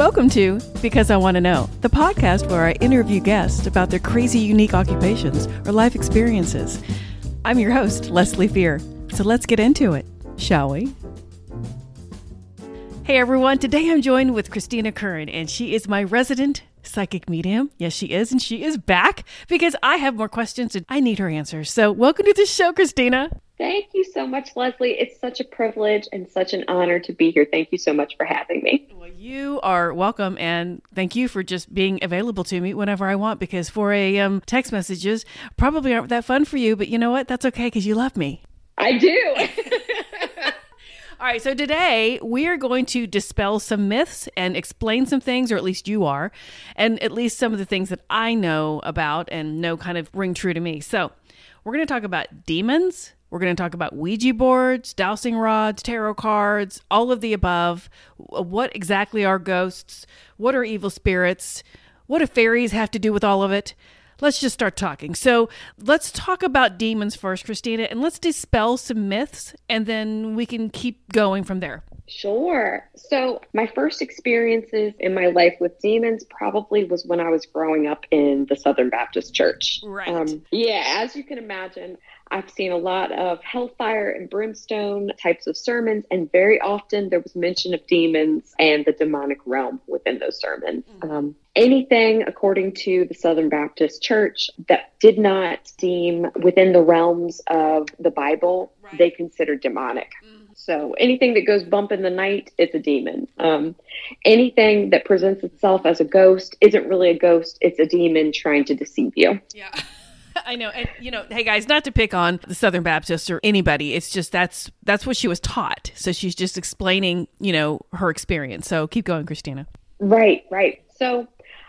Welcome to Because I Want to Know, the podcast where I interview guests about their crazy, unique occupations or life experiences. I'm your host, Leslie Fear. So let's get into it, shall we? Hey everyone, today I'm joined with Christina Curran, and she is my resident psychic medium. Yes, she is, and she is back because I have more questions and I need her answers. So, welcome to the show, Christina. Thank you so much, Leslie. It's such a privilege and such an honor to be here. Thank you so much for having me. Well, you are welcome, and thank you for just being available to me whenever I want. Because 4 a.m. text messages probably aren't that fun for you, but you know what? That's okay because you love me. I do. All right, so today we are going to dispel some myths and explain some things, or at least you are, and at least some of the things that I know about and know kind of ring true to me. So, we're going to talk about demons. We're going to talk about Ouija boards, dowsing rods, tarot cards, all of the above. What exactly are ghosts? What are evil spirits? What do fairies have to do with all of it? let's just start talking. So let's talk about demons first, Christina, and let's dispel some myths, and then we can keep going from there. Sure. So, my first experiences in my life with demons probably was when I was growing up in the Southern Baptist Church. Right. Um, yeah, as you can imagine, I've seen a lot of hellfire and brimstone types of sermons, and very often there was mention of demons and the demonic realm within those sermons. Mm-hmm. Um, anything, according to the Southern Baptist Church, that did not deem within the realms of the Bible, right. they considered demonic. Mm-hmm. So anything that goes bump in the night, it's a demon. Um, anything that presents itself as a ghost isn't really a ghost; it's a demon trying to deceive you. Yeah. I know, and you know, hey guys, not to pick on the Southern Baptist or anybody. It's just that's that's what she was taught. So she's just explaining, you know, her experience. So keep going, Christina. Right, right. So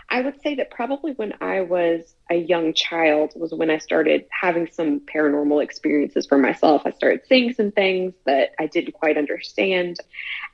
I would say that probably when I was a young child was when I started having some paranormal experiences for myself. I started seeing some things that I didn't quite understand,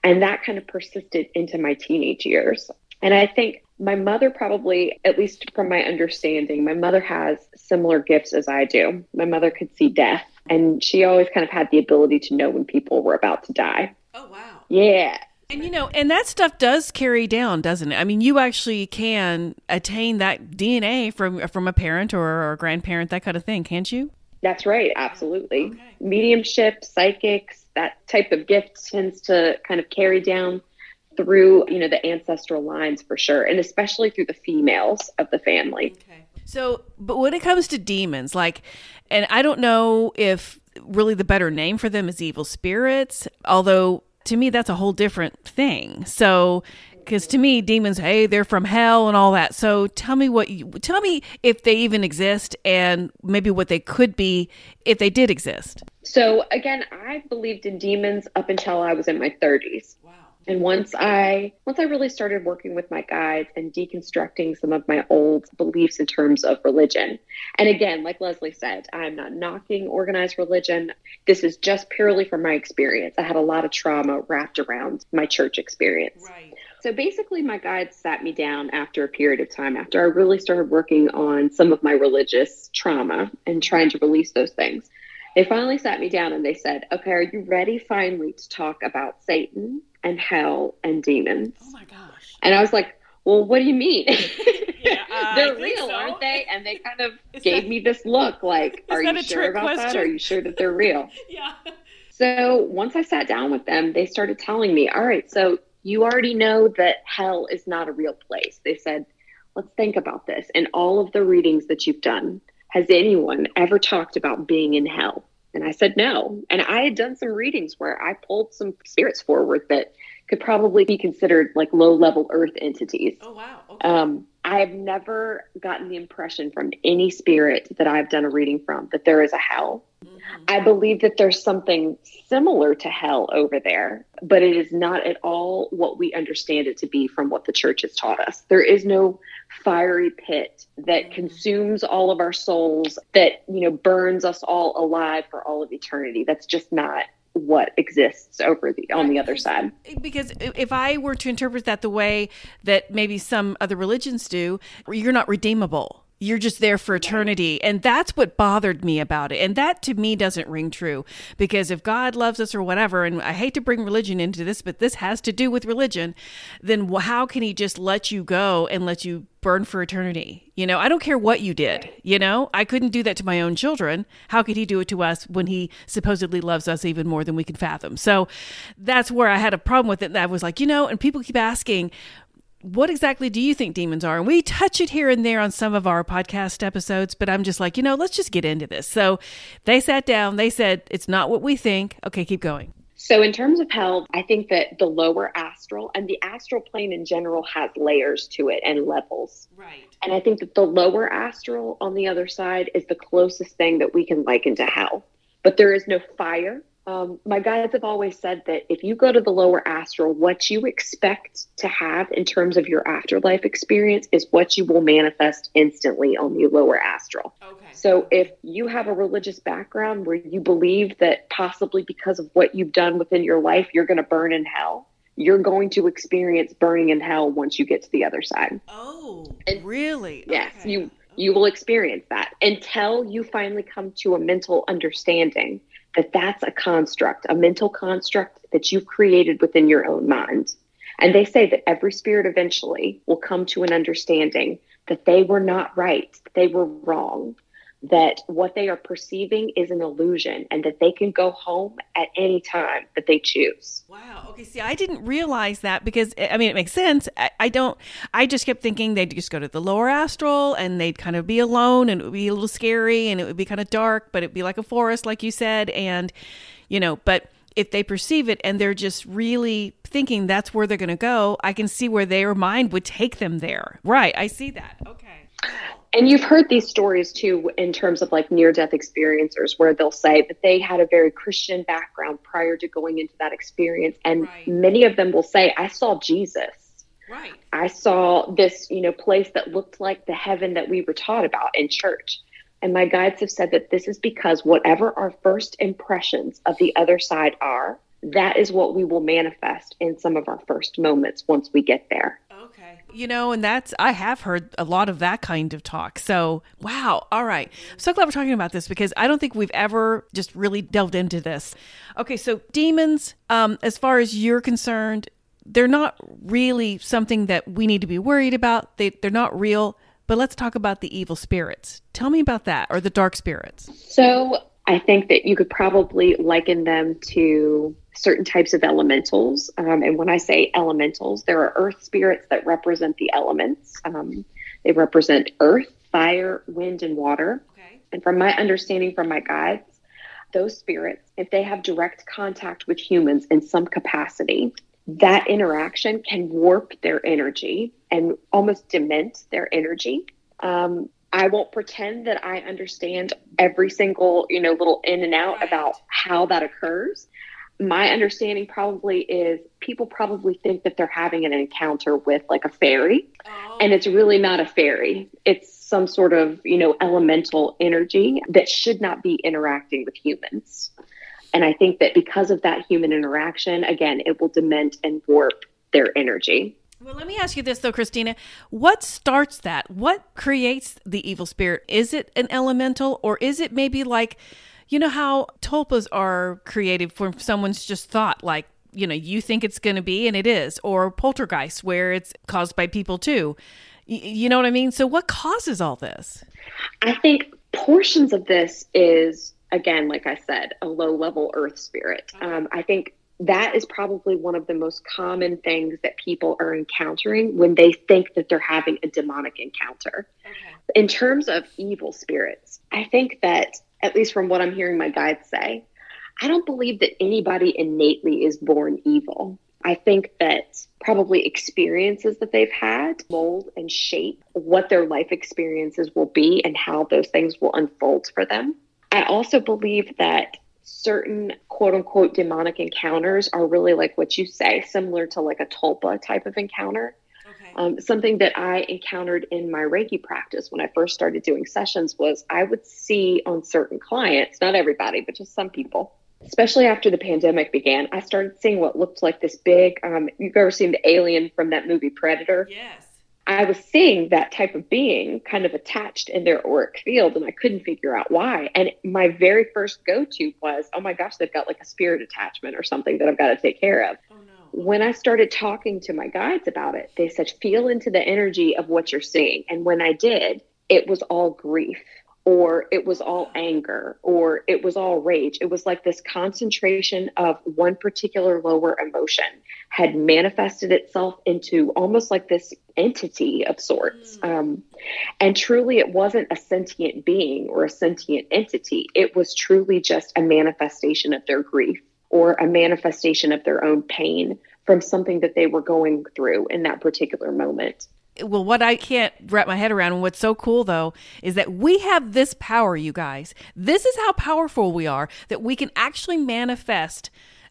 and that kind of persisted into my teenage years. And I think my mother probably, at least from my understanding, my mother has similar gifts as I do. My mother could see death, and she always kind of had the ability to know when people were about to die. Oh, wow. Yeah. And you know, and that stuff does carry down, doesn't it? I mean, you actually can attain that DNA from from a parent or, or a grandparent, that kind of thing, can't you? That's right, absolutely. Okay. Mediumship, psychics, that type of gift tends to kind of carry down through, you know, the ancestral lines for sure, and especially through the females of the family. Okay. So, but when it comes to demons, like, and I don't know if really the better name for them is evil spirits, although to me that's a whole different thing. So because to me demons hey they're from hell and all that so tell me what you tell me if they even exist and maybe what they could be if they did exist so again i believed in demons up until i was in my 30s and once I once I really started working with my guides and deconstructing some of my old beliefs in terms of religion. And again, like Leslie said, I'm not knocking organized religion. This is just purely from my experience. I had a lot of trauma wrapped around my church experience. Right. So basically, my guides sat me down after a period of time, after I really started working on some of my religious trauma and trying to release those things. They finally sat me down and they said, Okay, are you ready finally to talk about Satan and hell and demons. Oh my gosh. And I was like, well, what do you mean? yeah, uh, They're real, so. aren't they? And they kind of is gave that, me this look like, are you sure about question? that? Are you sure that they're real? yeah. So once I sat down with them, they started telling me, all right, so you already know that hell is not a real place. They said, let's think about this. In all of the readings that you've done, has anyone ever talked about being in hell? And I said no. And I had done some readings where I pulled some spirits forward that could probably be considered like low level earth entities. Oh, wow. Okay. Um, I have never gotten the impression from any spirit that I've done a reading from that there is a hell. Mm-hmm. I believe that there's something similar to hell over there, but it is not at all what we understand it to be from what the church has taught us. There is no fiery pit that mm-hmm. consumes all of our souls, that, you know, burns us all alive for all of eternity. That's just not what exists over the on the other side because if i were to interpret that the way that maybe some other religions do you're not redeemable you're just there for eternity. And that's what bothered me about it. And that to me doesn't ring true because if God loves us or whatever, and I hate to bring religion into this, but this has to do with religion, then how can he just let you go and let you burn for eternity? You know, I don't care what you did. You know, I couldn't do that to my own children. How could he do it to us when he supposedly loves us even more than we can fathom? So that's where I had a problem with it. And I was like, you know, and people keep asking, what exactly do you think demons are? And we touch it here and there on some of our podcast episodes, but I'm just like, you know, let's just get into this. So they sat down, they said, it's not what we think. Okay, keep going. So, in terms of hell, I think that the lower astral and the astral plane in general has layers to it and levels. Right. And I think that the lower astral on the other side is the closest thing that we can liken to hell. But there is no fire, um, my guides have always said that if you go to the lower astral, what you expect to have in terms of your afterlife experience is what you will manifest instantly on the lower astral. Okay. So if you have a religious background where you believe that possibly because of what you've done within your life, you're going to burn in hell, you're going to experience burning in hell once you get to the other side. Oh, and, really? Yes, okay. you you will experience that until you finally come to a mental understanding that that's a construct, a mental construct that you've created within your own mind. And they say that every spirit eventually will come to an understanding that they were not right, they were wrong, that what they are perceiving is an illusion and that they can go home at any time that they choose. Wow. Okay. See, I didn't realize that because, I mean, it makes sense. I, I, don't, I just kept thinking they'd just go to the lower astral and they'd kind of be alone and it would be a little scary and it would be kind of dark, but it'd be like a forest, like you said. And, you know, but if they perceive it and they're just really thinking that's where they're going to go, I can see where their mind would take them there. Right. I see that. Okay. And you've heard these stories too, in terms of like near death experiencers, where they'll say that they had a very Christian background prior to going into that experience. And right. many of them will say, I saw Jesus. Right. I saw this, you know, place that looked like the heaven that we were taught about in church. And my guides have said that this is because whatever our first impressions of the other side are, that is what we will manifest in some of our first moments once we get there. You know, and that's, I have heard a lot of that kind of talk. So, wow. All right. So glad we're talking about this because I don't think we've ever just really delved into this. Okay. So, demons, um, as far as you're concerned, they're not really something that we need to be worried about. They, they're not real. But let's talk about the evil spirits. Tell me about that or the dark spirits. So, I think that you could probably liken them to certain types of elementals. Um, and when I say elementals, there are earth spirits that represent the elements. Um, they represent earth, fire, wind, and water. Okay. And from my understanding from my guides, those spirits, if they have direct contact with humans in some capacity, that interaction can warp their energy and almost dement their energy. Um, I won't pretend that I understand every single, you know, little in and out right. about how that occurs. My understanding probably is people probably think that they're having an encounter with like a fairy, oh. and it's really not a fairy. It's some sort of, you know, elemental energy that should not be interacting with humans. And I think that because of that human interaction, again, it will dement and warp their energy. Well, let me ask you this though, Christina. What starts that? What creates the evil spirit? Is it an elemental or is it maybe like, you know, how tulpas are created from someone's just thought, like, you know, you think it's going to be and it is, or poltergeist, where it's caused by people too. Y- you know what I mean? So, what causes all this? I think portions of this is, again, like I said, a low level earth spirit. Um, I think that is probably one of the most common things that people are encountering when they think that they're having a demonic encounter. Okay. In terms of evil spirits, I think that, at least from what I'm hearing my guides say, I don't believe that anybody innately is born evil. I think that probably experiences that they've had mold and shape what their life experiences will be and how those things will unfold for them. I also believe that certain quote unquote demonic encounters are really like what you say, similar to like a tulpa type of encounter. Okay. Um, something that I encountered in my Reiki practice when I first started doing sessions was I would see on certain clients, not everybody, but just some people, especially after the pandemic began, I started seeing what looked like this big. Um, you've ever seen the alien from that movie Predator? Yes. I was seeing that type of being kind of attached in their auric field, and I couldn't figure out why. And my very first go to was, oh my gosh, they've got like a spirit attachment or something that I've got to take care of. When I started talking to my guides about it, they said, feel into the energy of what you're seeing. And when I did, it was all grief or it was all anger or it was all rage. It was like this concentration of one particular lower emotion had manifested itself into almost like this entity of sorts. Mm. Um, and truly, it wasn't a sentient being or a sentient entity, it was truly just a manifestation of their grief or a manifestation of their own pain from something that they were going through in that particular moment well, what I can't wrap my head around, and what's so cool though, is that we have this power, you guys. This is how powerful we are that we can actually manifest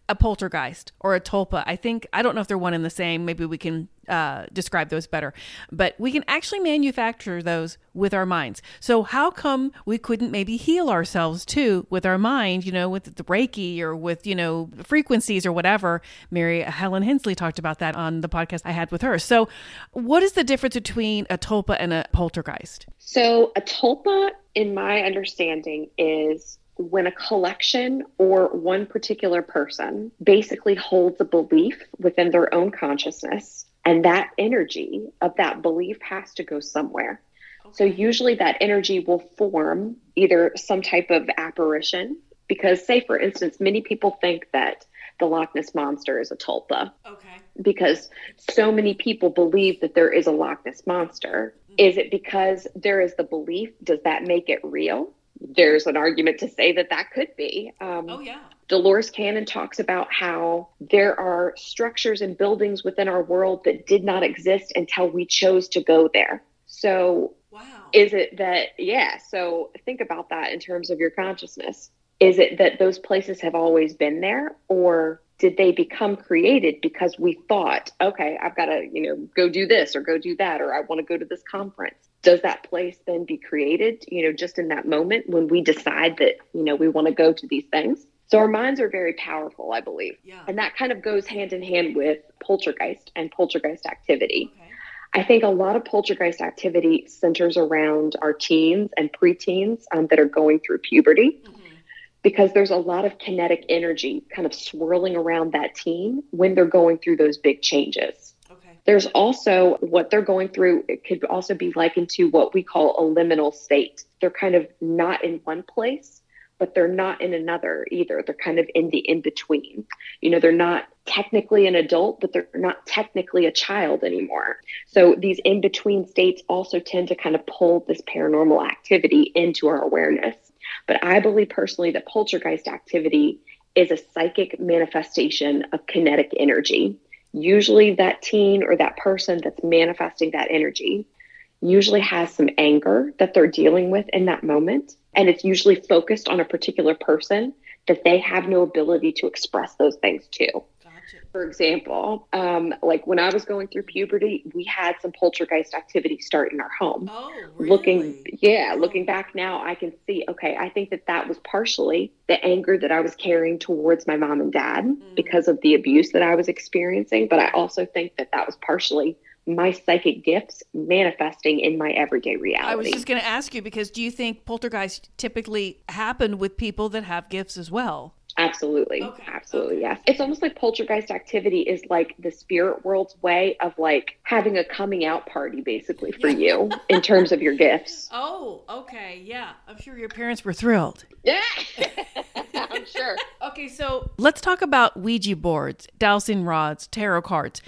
a poltergeist or a tulpa. I think I don't know if they're one and the same. Maybe we can uh, describe those better. But we can actually manufacture those with our minds. So how come we couldn't maybe heal ourselves too with our mind? You know, with the Reiki or with you know frequencies or whatever. Mary Helen Hensley talked about that on the podcast I had with her. So, what is the difference between a tulpa and a poltergeist? So a tulpa, in my understanding, is when a collection or one particular person basically holds a belief within their own consciousness, and that energy of that belief has to go somewhere. Okay. So, usually that energy will form either some type of apparition, because, say, for instance, many people think that the Loch Ness Monster is a tulpa. Okay. Because so many people believe that there is a Loch Ness Monster. Mm-hmm. Is it because there is the belief? Does that make it real? There's an argument to say that that could be. Um, oh, yeah. Dolores Cannon talks about how there are structures and buildings within our world that did not exist until we chose to go there. So, wow. is it that, yeah, so think about that in terms of your consciousness. Is it that those places have always been there, or did they become created because we thought, okay, I've got to, you know, go do this or go do that, or I want to go to this conference? Does that place then be created, you know, just in that moment when we decide that, you know, we want to go to these things? So our minds are very powerful, I believe. Yeah. And that kind of goes hand in hand with poltergeist and poltergeist activity. Okay. I think a lot of poltergeist activity centers around our teens and preteens um, that are going through puberty mm-hmm. because there's a lot of kinetic energy kind of swirling around that teen when they're going through those big changes. There's also what they're going through, it could also be likened to what we call a liminal state. They're kind of not in one place, but they're not in another either. They're kind of in the in between. You know, they're not technically an adult, but they're not technically a child anymore. So these in between states also tend to kind of pull this paranormal activity into our awareness. But I believe personally that poltergeist activity is a psychic manifestation of kinetic energy usually that teen or that person that's manifesting that energy usually has some anger that they're dealing with in that moment. And it's usually focused on a particular person that they have no ability to express those things to. For example, um, like when I was going through puberty, we had some poltergeist activity start in our home. Oh, really? Looking, yeah, oh. looking back now, I can see. Okay, I think that that was partially the anger that I was carrying towards my mom and dad mm. because of the abuse that I was experiencing. But I also think that that was partially my psychic gifts manifesting in my everyday reality. I was just going to ask you because do you think poltergeists typically happen with people that have gifts as well? Absolutely. Okay. Absolutely. Yes. It's almost like poltergeist activity is like the spirit world's way of like having a coming out party basically for yeah. you in terms of your gifts. Oh, okay. Yeah. I'm sure your parents were thrilled. Yeah. I'm sure. Okay. So let's talk about Ouija boards, dowsing rods, tarot cards.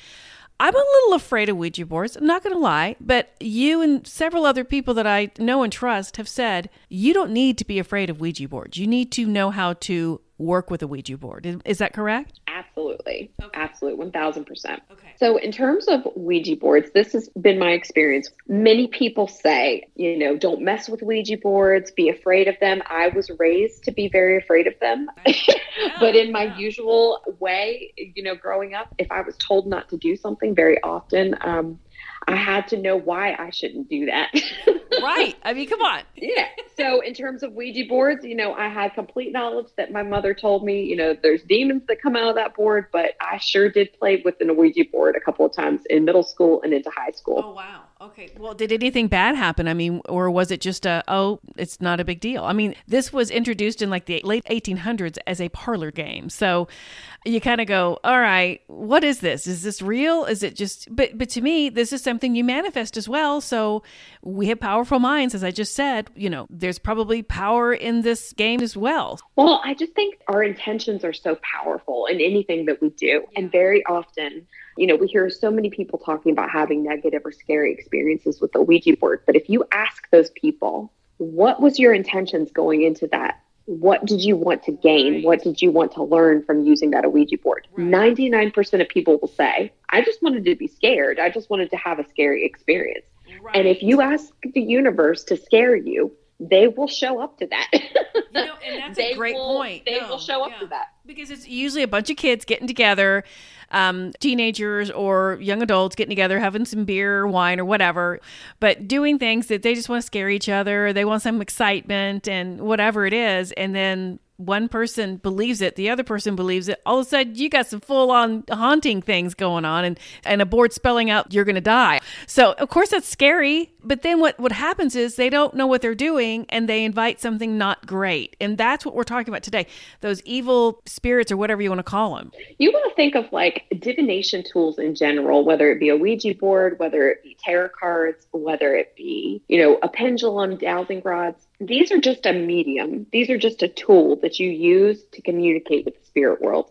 I'm a little afraid of Ouija boards. I'm not going to lie, but you and several other people that I know and trust have said you don't need to be afraid of Ouija boards. You need to know how to work with a Ouija board. Is, that correct? Absolutely. Okay. Absolutely. 1000%. Okay. So, in terms of Ouija boards, this has been my experience. Many people say, you know, don't mess with Ouija boards, be afraid of them. I was raised to be very afraid of them. Yeah, but in my yeah. usual way, you know, growing up, if I was told not to do something very often, um, I had to know why I shouldn't do that. right. I mean, come on. yeah. So, in terms of Ouija boards, you know, I had complete knowledge that my mother told me, you know, there's demons that come out of that board, but I sure did play with an Ouija board a couple of times in middle school and into high school. Oh, wow. Okay. Well, did anything bad happen? I mean, or was it just a, oh, it's not a big deal? I mean, this was introduced in like the late 1800s as a parlor game. So you kind of go, all right, what is this? Is this real? Is it just, but, but to me, this is something you manifest as well. So we have powerful minds, as I just said, you know, there's probably power in this game as well. Well, I just think our intentions are so powerful in anything that we do. And very often, you know, we hear so many people talking about having negative or scary experiences with the Ouija board. But if you ask those people, what was your intentions going into that? What did you want to gain? Right. What did you want to learn from using that Ouija board? Right. 99% of people will say, I just wanted to be scared. I just wanted to have a scary experience. Right. And if you ask the universe to scare you, they will show up to that. you know, and that's they a great will, point. They No, will show up yeah. to that. because it's usually a bunch of kids getting together um, teenagers or young adults getting together having some beer or wine or whatever but doing things that they just want to scare each other they want some excitement and whatever it is and then one person believes it, the other person believes it. All of a sudden, you got some full on haunting things going on, and, and a board spelling out you're going to die. So, of course, that's scary. But then what, what happens is they don't know what they're doing and they invite something not great. And that's what we're talking about today those evil spirits or whatever you want to call them. You want to think of like divination tools in general, whether it be a Ouija board, whether it be tarot cards, whether it be, you know, a pendulum, dowsing rods. These are just a medium. These are just a tool that you use to communicate with the spirit world.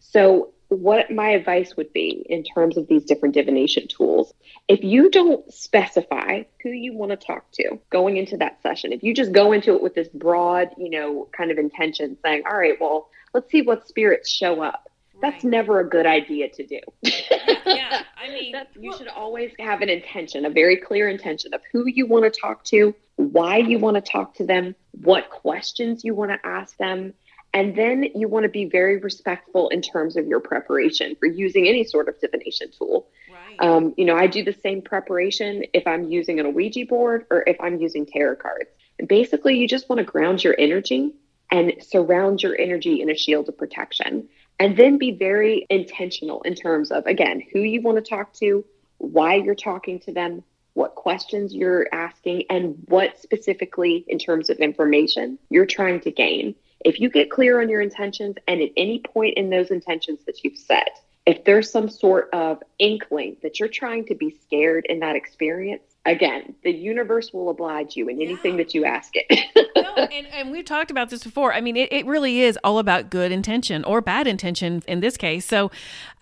So, what my advice would be in terms of these different divination tools, if you don't specify who you want to talk to going into that session, if you just go into it with this broad, you know, kind of intention saying, all right, well, let's see what spirits show up. That's never a good idea to do. yeah, I mean, That's, you well- should always have an intention, a very clear intention of who you want to talk to, why you want to talk to them, what questions you want to ask them. And then you want to be very respectful in terms of your preparation for using any sort of divination tool. Right. Um, you know, I do the same preparation if I'm using an Ouija board or if I'm using tarot cards. And basically, you just want to ground your energy and surround your energy in a shield of protection. And then be very intentional in terms of, again, who you want to talk to, why you're talking to them, what questions you're asking, and what specifically, in terms of information, you're trying to gain. If you get clear on your intentions, and at any point in those intentions that you've set, if there's some sort of inkling that you're trying to be scared in that experience, again, the universe will oblige you in anything Yeah. that you ask it. no, and, and we've talked about this before. I mean, it, it really is all about good intention or bad intention in this case. So,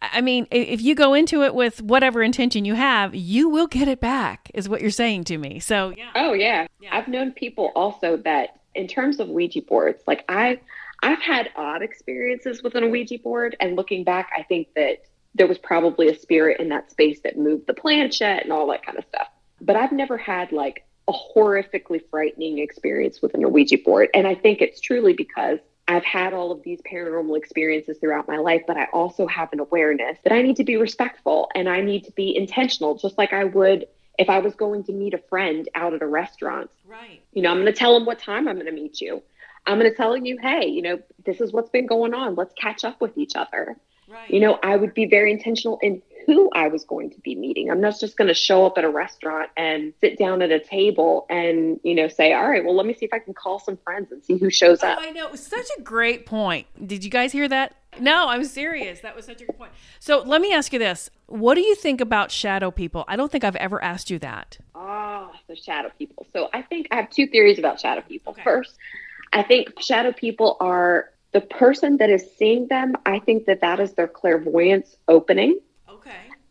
I mean, if you go into it with whatever intention you have, you will get it back, is what you're saying to me. So, yeah. Oh yeah. Yeah. I've known people also that in terms of Ouija boards, like I I've had odd experiences with an Ouija board and looking back, I think that there was probably a spirit in that space that moved the planchette and all that kind of stuff. But I've never had like a horrifically frightening experience with an Ouija board. And I think it's truly because I've had all of these paranormal experiences throughout my life, but I also have an awareness that I need to be respectful and I need to be intentional, just like I would if I was going to meet a friend out at a restaurant. Right. You know, I'm going to tell them what time I'm going to meet you. I'm going to tell you, hey, you know, this is what's been going on. Let's catch up with each other. Right. You know, I would be very intentional in who I was going to be meeting. I'm not just going to show up at a restaurant and sit down at a table and, you know, say, all right, well, let me see if I can call some friends and see who shows Oh, up. I know. It was such a great point. Did you guys hear that? No, I'm serious. That was such a good point. So let me ask you this. What do you think about shadow people? I don't think I've ever asked you that. Ah, the shadow people. So I think I have two theories about shadow people. Okay. First, I think shadow people are the person that is seeing them. I think that that is their clairvoyance opening.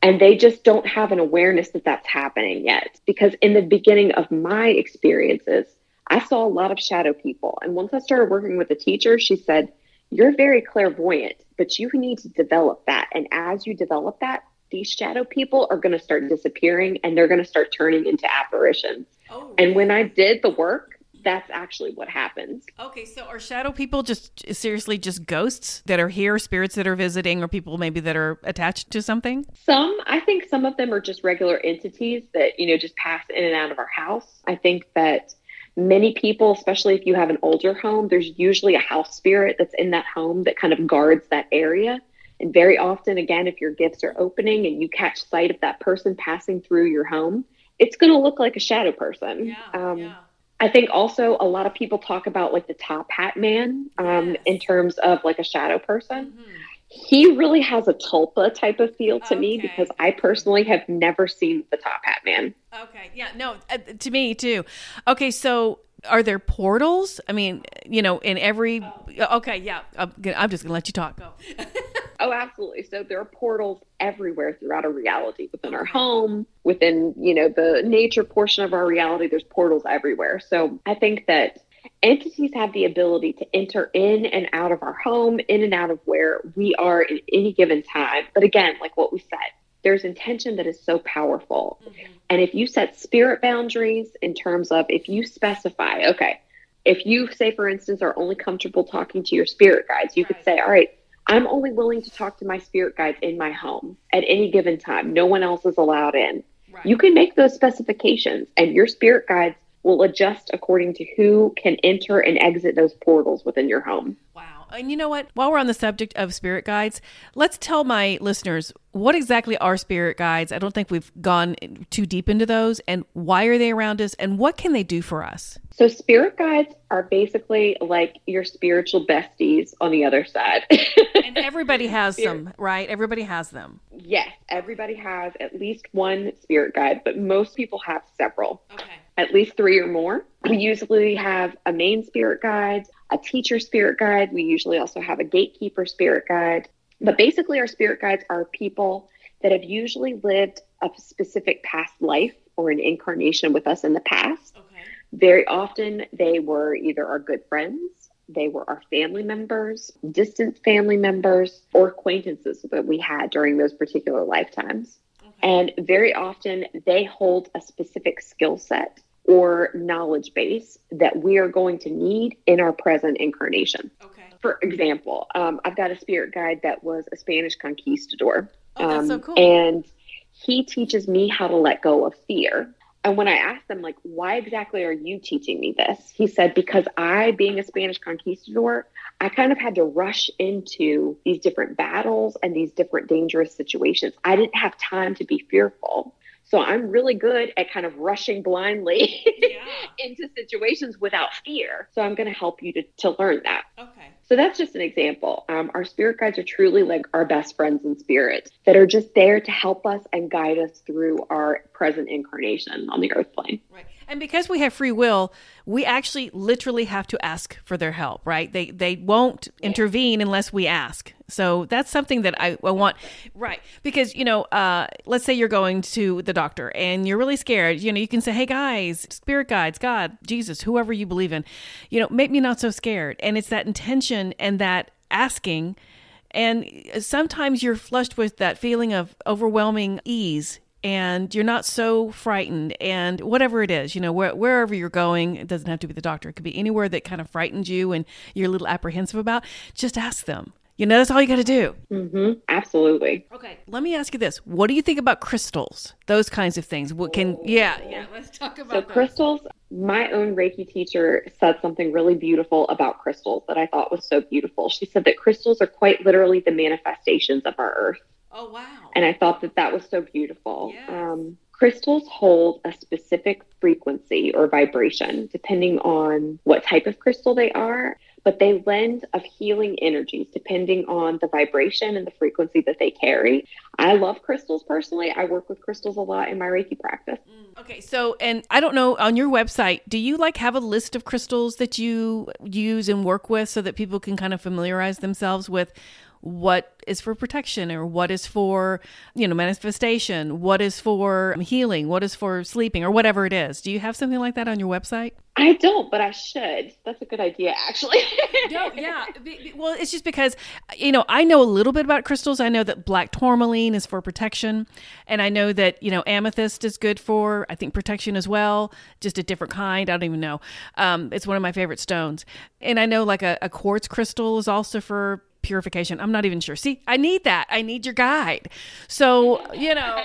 And they just don't have an awareness that that's happening yet. Because in the beginning of my experiences i saw a lot of shadow people. And once i started working with a teacher she said you're very clairvoyant but you need to develop that. And as you develop that these shadow people are going to start disappearing and they're going to start turning into apparitions. Oh, and when i did the work that's actually what happens. Okay, so are shadow people just seriously just ghosts that are here, spirits that are visiting, or people maybe that are attached to something? Some, I think some of them are just regular entities that, you know, just pass in and out of our house. I think that many people, especially if you have an older home, there's usually a house spirit that's in that home that kind of guards that area. And very often, again, if your gifts are opening and you catch sight of that person passing through your home, it's going to look like a shadow person. Yeah, um, yeah. I think also a lot of people talk about like the top hat man um, Yes. in terms of like a shadow person. Mhm. He really has a tulpa type of feel to me because I personally have never seen the top hat man. Okay. Yeah. No. Uh, to me too. Okay. So, are there portals? I mean, you know, in every. Okay. Yeah. I'm, gonna, I'm just gonna let you talk. Go. Oh, absolutely. So there are portals everywhere throughout our reality within our home, within, you know, the nature portion of our reality, there's portals everywhere. So I think that entities have the ability to enter in and out of our home, in and out of where we are in any given time. But again, like what we said, there's intention that is so powerful. Mm-hmm. And if you set spirit boundaries in terms of if you specify, okay, if you say, for instance, are only comfortable talking to your spirit guides, you could say, all right, I'm only willing to talk to my spirit guides in my home at any given time. No one else is allowed in. Right. You can make those specifications, and your spirit guides will adjust according to who can enter and exit those portals within your home. Wow. And you know what? While we're on the subject of spirit guides, let's tell my listeners what exactly are spirit guides. I don't think we've gone too deep into those, and why are they around us, and what can they do for us? So, spirit guides are basically like your spiritual besties on the other side. And everybody has them, right? Everybody has them. yes, everybody has at least one spirit guide, but most people have several. Okay. at least three or more. We usually have a main spirit guide, a teacher spirit guide. We usually also have a gatekeeper spirit guide. But basically, our spirit guides are people that have usually lived a specific past life or an incarnation with us in the past. Okay. Very often, they were either our good friends, they were our family members, distant family members, or acquaintances that we had during those particular lifetimes. Okay. And very often they hold a specific skill set or knowledge base that we are going to need in our present incarnation. Okay. For example, um, I've got a spirit guide that was a Spanish conquistador. Oh, that's so Um, cool. And he teaches me how to let go of fear. And when I asked him, like, why exactly are you teaching me this? He said, because I, being a Spanish conquistador, I kind of had to rush into these different battles and these different dangerous situations. I didn't have time to be fearful. So I'm really good at kind of rushing blindly Yeah. into situations without fear. So I'm going to help you to, to learn that. Okay. So that's just an example. Um, our spirit guides are truly like our best friends in spirit that are just there to help us and guide us through our present incarnation on the earth plane. Right. And because we have free will, we actually literally have to ask for their help, right? They they won't intervene unless we ask. So that's something that I, I want, right? Because you know, uh, let's say you're going to the doctor and you're really scared. You know, you can say, "Hey guys, spirit guides, God, Jesus, whoever you believe in, you know, make me not so scared." And it's that intention and that asking, and sometimes you're flushed with that feeling of overwhelming ease and you're not so frightened and whatever it is you know where, wherever you're going it doesn't have to be the doctor. It could be anywhere that kind of frightens you and you're a little apprehensive about just ask them. You know that's all you got to do. Hmm Absolutely. okay let me ask you this. What do you think about crystals? Those kinds of things. What can yeah yeah let's talk about So, crystals, my own Reiki teacher said something really beautiful about crystals that I thought was so beautiful. She said that crystals are quite literally the manifestations of our earth. Oh wow And I thought that that was so beautiful. Yes. Um, crystals hold a specific frequency or vibration depending on what type of crystal they are, but they lend of healing energies depending on the vibration and the frequency that they carry. I love crystals personally. I work with crystals a lot in my Reiki practice. Okay, so and I don't know on your website, do you like have a list of crystals that you use and work with so that people can kind of familiarize themselves with what is for protection or what is for, you know, manifestation, what is for healing, what is for sleeping or whatever it is. Do you have something like that on your website? I don't, but I should. That's a good idea, actually. no, yeah. Well, it's just because, you know, I know a little bit about crystals. I know that black tourmaline is for protection. And I know that, you know, amethyst is good for, I think, protection as well, just a different kind. I don't even know. Um, it's one of my favorite stones. And I know like a, a quartz crystal is also for purification. I'm not even sure. See, I need that. I need your guide. So, you know.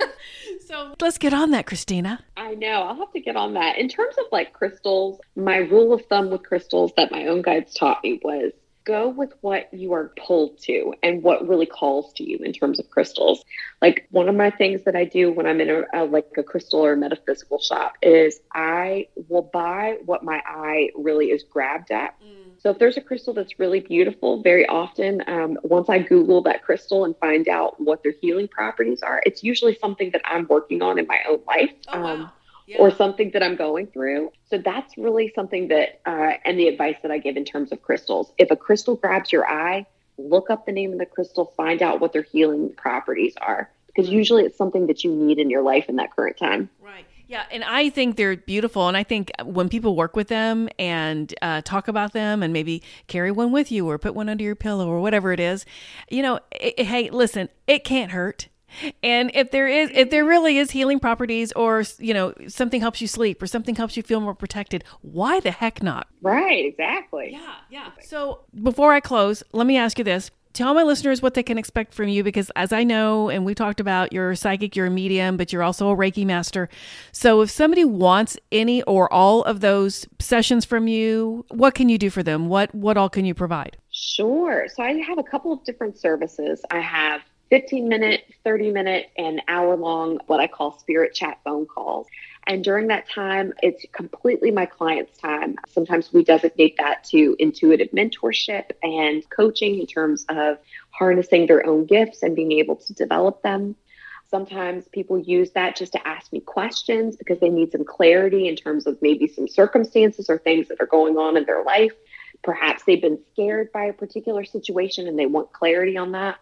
so let's get on that, Christina. I know. I'll have to get on that. In terms of like crystals, my rule of thumb with crystals that my own guides taught me was go with what you are pulled to and what really calls to you in terms of crystals. Like one of my things that I do when I'm in a, a, like a crystal or metaphysical shop is I will buy what my eye really is grabbed at. Mm. So if there's a crystal that's really beautiful, very often um, once I Google that crystal and find out what their healing properties are, it's usually something that I'm working on in my own life. Oh, wow. um, yeah. or something that I'm going through. So that's really something that, uh, and the advice that I give in terms of crystals. If a crystal grabs your eye, look up the name of the crystal, find out what their healing properties are, because usually it's something that you need in your life in that current time. Right. Yeah, and I think they're beautiful. And I think when people work with them and uh, talk about them and maybe carry one with you or put one under your pillow or whatever it is, you know, it, hey, listen, it can't hurt. And if there is, if there really is healing properties, or you know, something helps you sleep, or something helps you feel more protected, why the heck not? Right, exactly. Yeah, yeah. So before I close, let me ask you this: Tell my listeners what they can expect from you, because as I know, and we talked about, you're a psychic, you're a medium, but you're also a Reiki master. So if somebody wants any or all of those sessions from you, what can you do for them? What what all can you provide? Sure. So I have a couple of different services. I have 15 minute, 30 minute, and hour long, what I call spirit chat phone calls. And during that time, it's completely my client's time. Sometimes we designate that to intuitive mentorship and coaching in terms of harnessing their own gifts and being able to develop them. Sometimes people use that just to ask me questions because they need some clarity in terms of maybe some circumstances or things that are going on in their life. Perhaps they've been scared by a particular situation and they want clarity on that.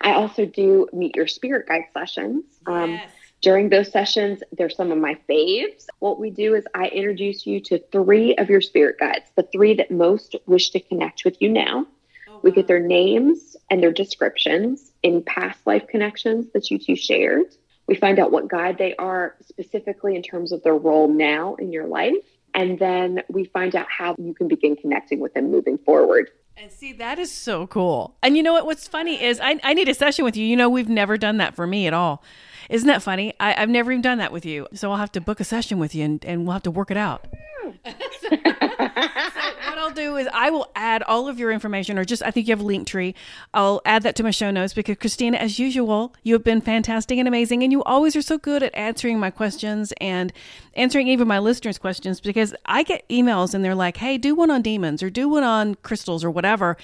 I also do meet your spirit guide sessions. Um, yes. During those sessions, they're some of my faves. What we do is I introduce you to three of your spirit guides, the three that most wish to connect with you now. Oh, we get their names and their descriptions in past life connections that you two shared. We find out what guide they are specifically in terms of their role now in your life. And then we find out how you can begin connecting with them moving forward. And see, that is so cool. And you know what? What's funny is I, I need a session with you. You know, we've never done that for me at all. Isn't that funny? I, have never even done that with you. So I'll have to book a session with you and, and we'll have to work it out. I'll do is I will add all of your information, or just I think you have a link tree. I'll add that to my show notes because Christina, as usual, you have been fantastic and amazing, and you always are so good at answering my questions and answering even my listeners' questions because I get emails and they're like, "Hey, do one on demons or do one on crystals or whatever,"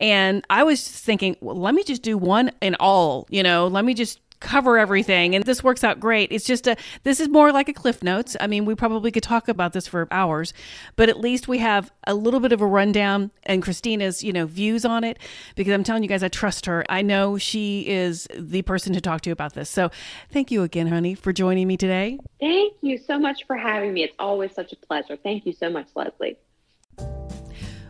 and I was thinking, well, let me just do one in all. You know, let me just cover everything and this works out great. It's just a this is more like a cliff notes. I mean we probably could talk about this for hours but at least we have a little bit of a rundown and christina's you know views on it because i'm telling you guys i trust her. I know she is the person to talk to about this. So thank you again honey for joining me today. Thank you so much for having me. It's always such a pleasure. Thank you so much leslie